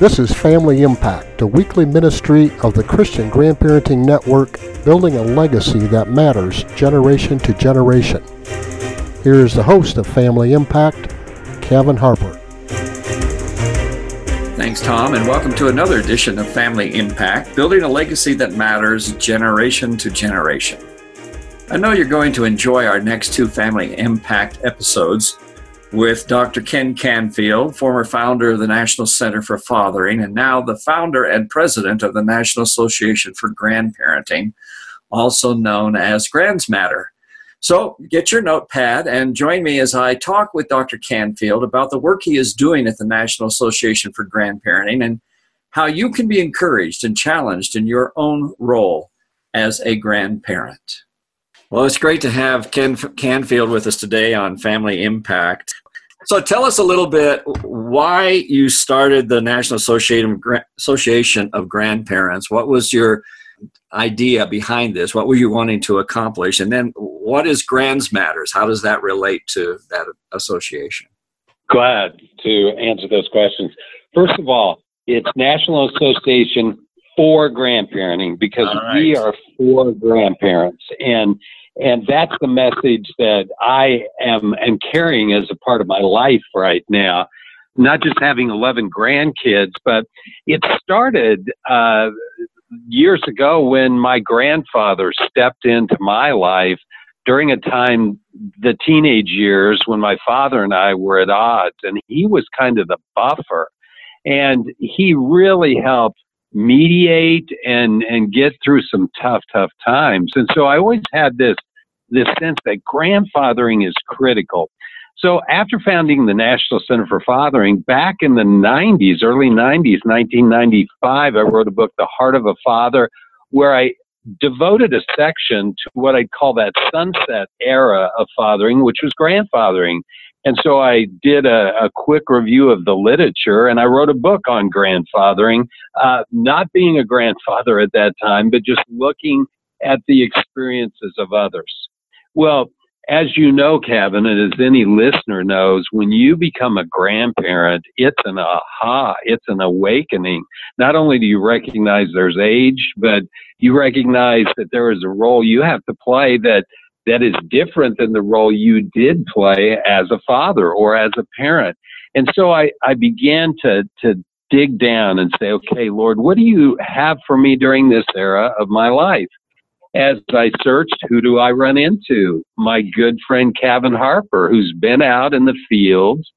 This is Family Impact, a weekly ministry of the Christian Grandparenting Network, building a legacy that matters generation to generation. Here is the host of Family Impact, Cavin Harper. Thanks, Tom, and welcome to another edition of Family Impact, building a legacy that matters generation to generation. I know you're going to enjoy our next two Family Impact episodes with Dr. Ken Canfield, former founder of the National Center for Fathering, and now the founder and president of the National Association for Grandparenting, also known as Grands Matter. So get your notepad and join me as I talk with Dr. Canfield about the work he is doing at the National Association for Grandparenting and how you can be encouraged and challenged in your own role as a grandparent. Well, it's great to have Ken Canfield with us today on Family Impact. So tell us a little bit why you started the National Association of Grandparents. What was your idea behind this? What were you wanting to accomplish? And then what is Grands Matters? How does that relate to that association? Glad to answer those questions. First of all, it's National Association for Grandparenting because right. we are for grandparents. And and that's the message that I am am carrying as a part of my life right now. Not just having 11 grandkids, but it started uh, years ago when my grandfather stepped into my life during a time, the teenage years, when my father and I were at odds, and he was kind of the buffer. And he really helped mediate and and get through some tough tough times and so i always had this this sense that grandfathering is critical so after founding the national center for fathering back in the 90s early 90s 1995 i wrote a book the heart of a father where i devoted a section to what i'd call that sunset era of fathering which was grandfathering and so I did a, a, quick review of the literature and I wrote a book on grandfathering, uh, not being a grandfather at that time, but just looking at the experiences of others. Well, as you know, Cavin, and as any listener knows, when you become a grandparent, it's an aha, it's an awakening. Not only do you recognize there's age, but you recognize that there is a role you have to play that that is different than the role you did play as a father or as a parent. And so I, I began to, to dig down and say, okay, Lord, what do you have for me during this era of my life? As I searched, who do I run into? My good friend Cavin Harper, who's been out in the fields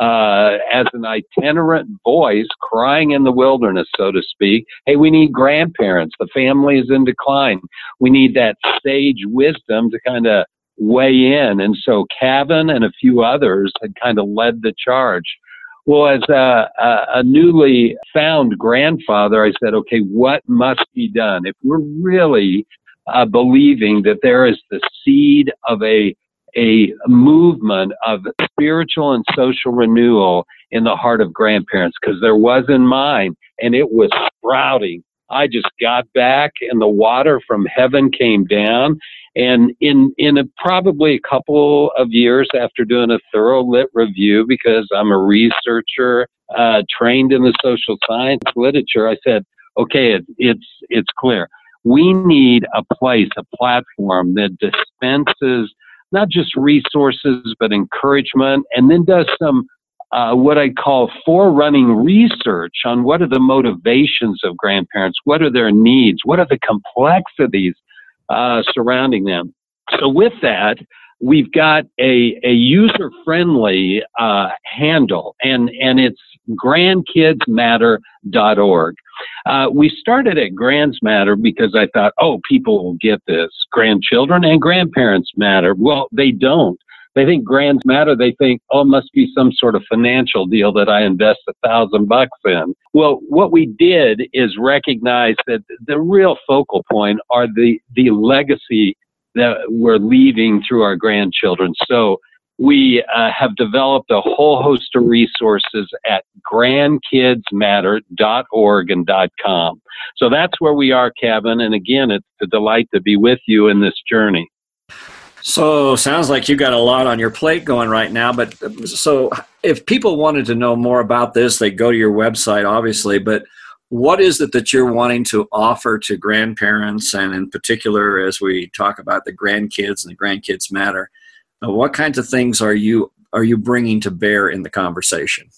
uh, as an itinerant voice crying in the wilderness, so to speak. Hey, we need grandparents. The family is in decline. We need that sage wisdom to kind of weigh in. And so Cavin and a few others had kind of led the charge. Well, as a, a, a newly found grandfather, I said, okay, what must be done? If we're really uh, believing that there is the seed of a a movement of spiritual and social renewal in the heart of grandparents because there was in mine and it was sprouting. I just got back and the water from heaven came down. And in, in a, probably a couple of years after doing a thorough lit review, because I'm a researcher, uh, trained in the social science literature, I said, okay, it, it's, it's clear. We need a place, a platform that dispenses not just resources, but encouragement, and then does some uh, what I call forerunning research on what are the motivations of grandparents, what are their needs, what are the complexities uh, surrounding them. So, with that, we've got a, a user friendly uh, handle, and, and it's grandkidsmatter.org. Uh, we started at Grands Matter because I thought, oh, people will get this. Grandchildren and grandparents matter. Well, they don't. They think Grands Matter. They think, oh, it must be some sort of financial deal that I invest a thousand bucks in. Well, what we did is recognize that the real focal point are the, the legacy that we're leaving through our grandchildren. So we uh, have developed a whole host of resources at grandkidsmatter.org and .com. So that's where we are, Cavin. And again, it's a delight to be with you in this journey. So sounds like you got a lot on your plate going right now. But so if people wanted to know more about this, they go to your website, obviously. But what is it that you're wanting to offer to grandparents, and in particular, as we talk about the grandkids and the grandkids matter, what kinds of things are you are you bringing to bear in the conversation?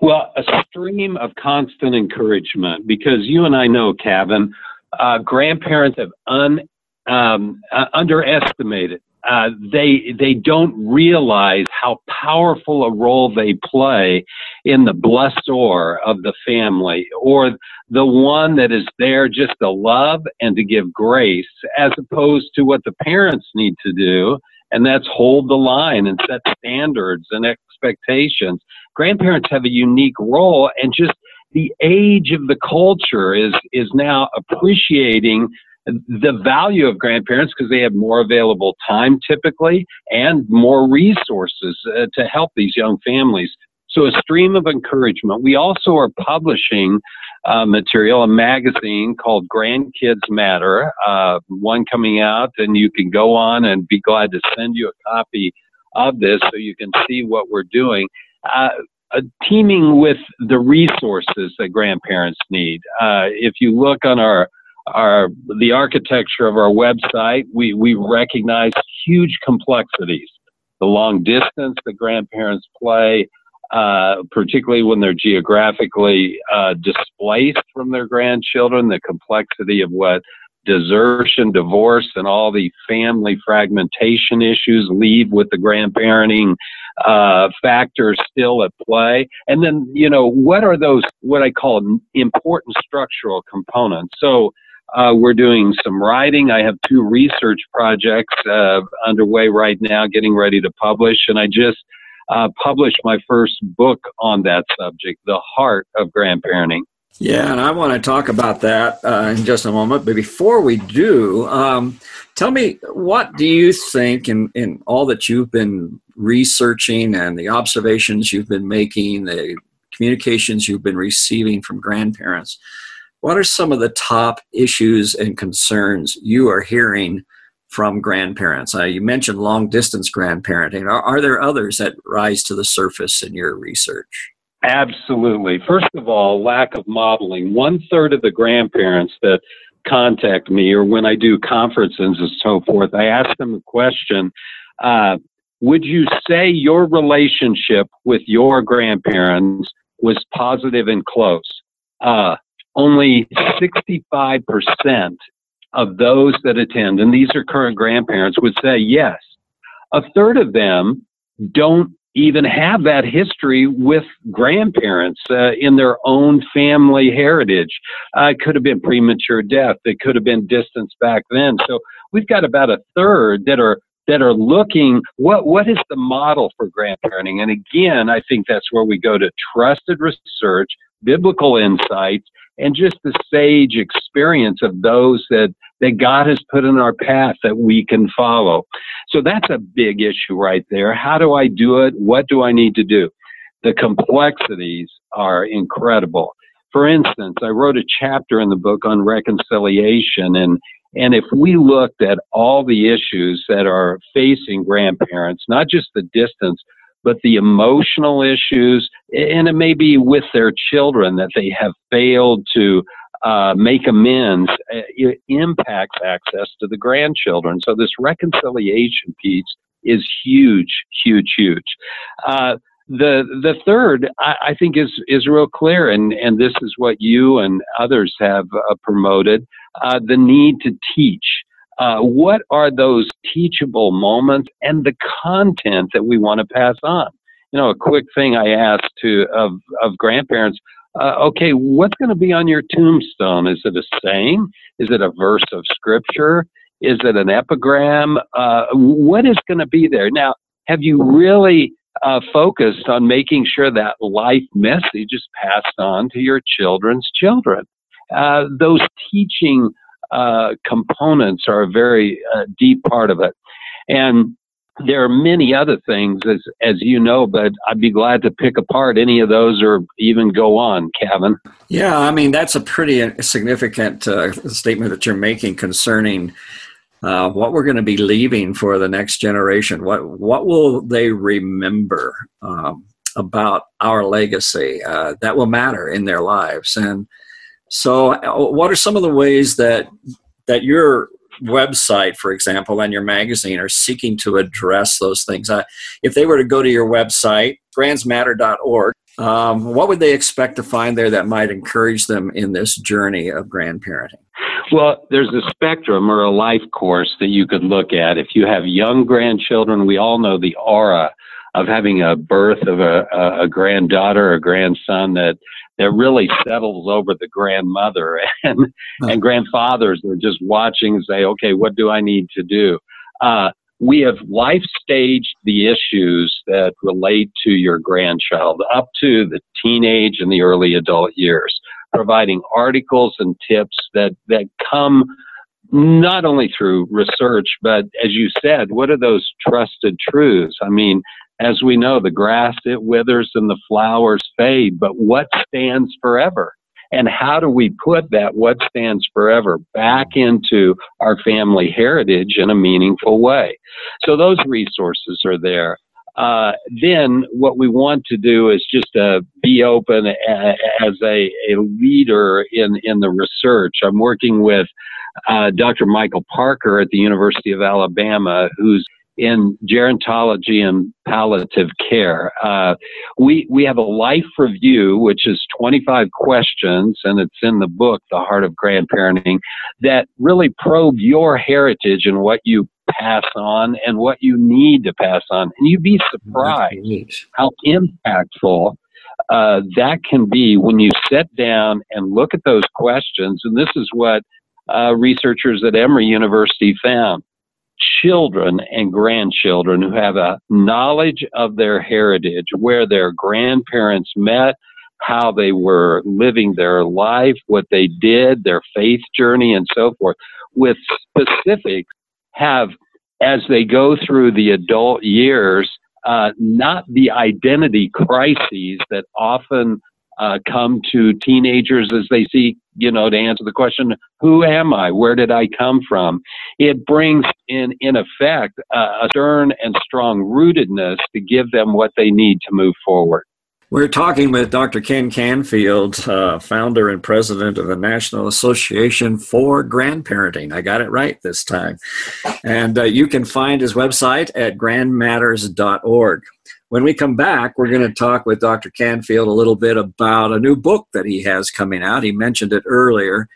Well, a stream of constant encouragement because you and I know, Cavin, uh, grandparents have un, um, uh, underestimated. Uh, they they don't realize how powerful a role they play in the blessor of the family, or the one that is there just to love and to give grace, as opposed to what the parents need to do, and that's hold the line and set standards and expectations. Grandparents have a unique role, and just the age of the culture is is now appreciating the value of grandparents because they have more available time typically and more resources uh, to help these young families. So, a stream of encouragement. We also are publishing uh, material, a magazine called Grandkids Matter, uh, one coming out, and you can go on and be glad to send you a copy of this so you can see what we're doing. Uh, teaming with the resources that grandparents need. Uh, if you look on our our the architecture of our website, we we recognize huge complexities. The long distance that grandparents play, uh, particularly when they're geographically uh, displaced from their grandchildren, the complexity of what desertion, divorce, and all the family fragmentation issues leave with the grandparenting uh, factors still at play. And then, you know, what are those, what I call important structural components? So, uh, we're doing some writing. I have two research projects uh, underway right now, getting ready to publish, and I just uh, published my first book on that subject, The Heart of Grandparenting. Yeah, and I want to talk about that uh, in just a moment. But before we do, um, tell me what do you think in, in all that you've been researching and the observations you've been making, the communications you've been receiving from grandparents, what are some of the top issues and concerns you are hearing from grandparents? Uh, you mentioned long distance grandparenting. Are, are there others that rise to the surface in your research? Absolutely. First of all, lack of modeling. One third of the grandparents that contact me or when I do conferences and so forth, I ask them a question uh, Would you say your relationship with your grandparents was positive and close? Uh, only 65% of those that attend, and these are current grandparents, would say yes. A third of them don't even have that history with grandparents uh, in their own family heritage. Uh, it could have been premature death. It could have been distance back then. So we've got about a third that are that are looking what what is the model for grandparenting and again i think that's where we go to trusted research biblical insights and just the sage experience of those that, that God has put in our path that we can follow. So that's a big issue right there. How do I do it? What do I need to do? The complexities are incredible. For instance, I wrote a chapter in the book on reconciliation and and if we looked at all the issues that are facing grandparents, not just the distance, but the emotional issues, and it may be with their children that they have failed to uh, make amends, uh, it impacts access to the grandchildren. So this reconciliation piece is huge, huge, huge. Uh, the the third, I, I, think, is is real clear, and and this is what you and others have uh, promoted: uh, the need to teach. Uh, what are those teachable moments and the content that we want to pass on? You know, a quick thing I asked to of of grandparents. Uh, okay, what's going to be on your tombstone? Is it a saying? Is it a verse of scripture? Is it an epigram? Uh, what is going to be there? Now, have you really uh, focused on making sure that life message is passed on to your children's children? Uh, those teaching uh, components are a very uh, deep part of it. And there are many other things, as, as you know, but I'd be glad to pick apart any of those or even go on, Cavin. Yeah, I mean, that's a pretty uh, significant uh, statement that you're making concerning uh, what we're going to be leaving for the next generation. What what will they remember um, about our legacy uh, that will matter in their lives? And so, uh, what are some of the ways that that your website, for example, and your magazine are seeking to address those things? Uh, if they were to go to your website, grandsmatter.org, um, what would they expect to find there that might encourage them in this journey of grandparenting? Well, there's a spectrum or a life course that you could look at. If you have young grandchildren, we all know the aura of having a birth of a, a, a granddaughter or grandson that that really settles over the grandmother and and grandfathers are just watching and say, okay, what do I need to do? Uh, we have life staged the issues that relate to your grandchild up to the teenage and the early adult years, providing articles and tips that, that come not only through research, but as you said, what are those trusted truths? I mean, as we know, the grass, it withers and the flowers fade, but what stands forever? and how do we put that what stands forever back into our family heritage in a meaningful way so those resources are there uh, then what we want to do is just uh, be open as a, a leader in, in the research. I'm working with uh, Dr. Michael Parker at the University of Alabama, who's in gerontology and palliative care. Uh, we we have a life review, which is 25 questions, and it's in the book, The Heart of Grandparenting, that really probe your heritage and what you pass on and what you need to pass on. And you'd be surprised how impactful uh, that can be when you sit down and look at those questions. And this is what uh, researchers at Emory University found children and grandchildren who have a knowledge of their heritage, where their grandparents met, how they were living their life, what they did, their faith journey, and so forth, with specifics, have, as they go through the adult years, uh, not the identity crises that often uh, come to teenagers as they see, you know, to answer the question, who am I? Where did I come from? It brings in, in effect, uh, a stern and strong rootedness to give them what they need to move forward. We're talking with Dr. Ken Canfield, uh, founder and president of the National Association for Grandparenting. I got it right this time. And uh, you can find his website at grandmatters.org. When we come back, we're going to talk with Dr. Canfield a little bit about a new book that he has coming out. He mentioned it earlier.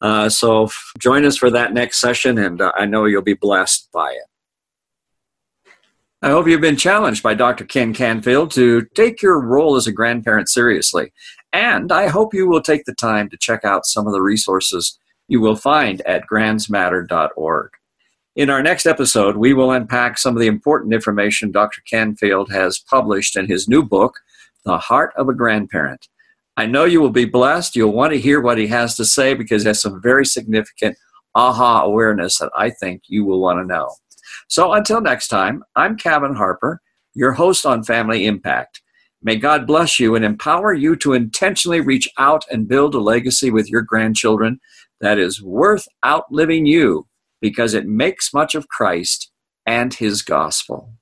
Uh, so f- join us for that next session, and uh, I know you'll be blessed by it. I hope you've been challenged by Dr. Ken Canfield to take your role as a grandparent seriously. And I hope you will take the time to check out some of the resources you will find at grandsmatter.org. In our next episode, we will unpack some of the important information Dr. Canfield has published in his new book, The Heart of a Grandparent. I know you will be blessed. You'll want to hear what he has to say because he has some very significant aha awareness that I think you will want to know. So until next time, I'm Cavin Harper, your host on Family Impact. May God bless you and empower you to intentionally reach out and build a legacy with your grandchildren that is worth outliving you because it makes much of Christ and his gospel.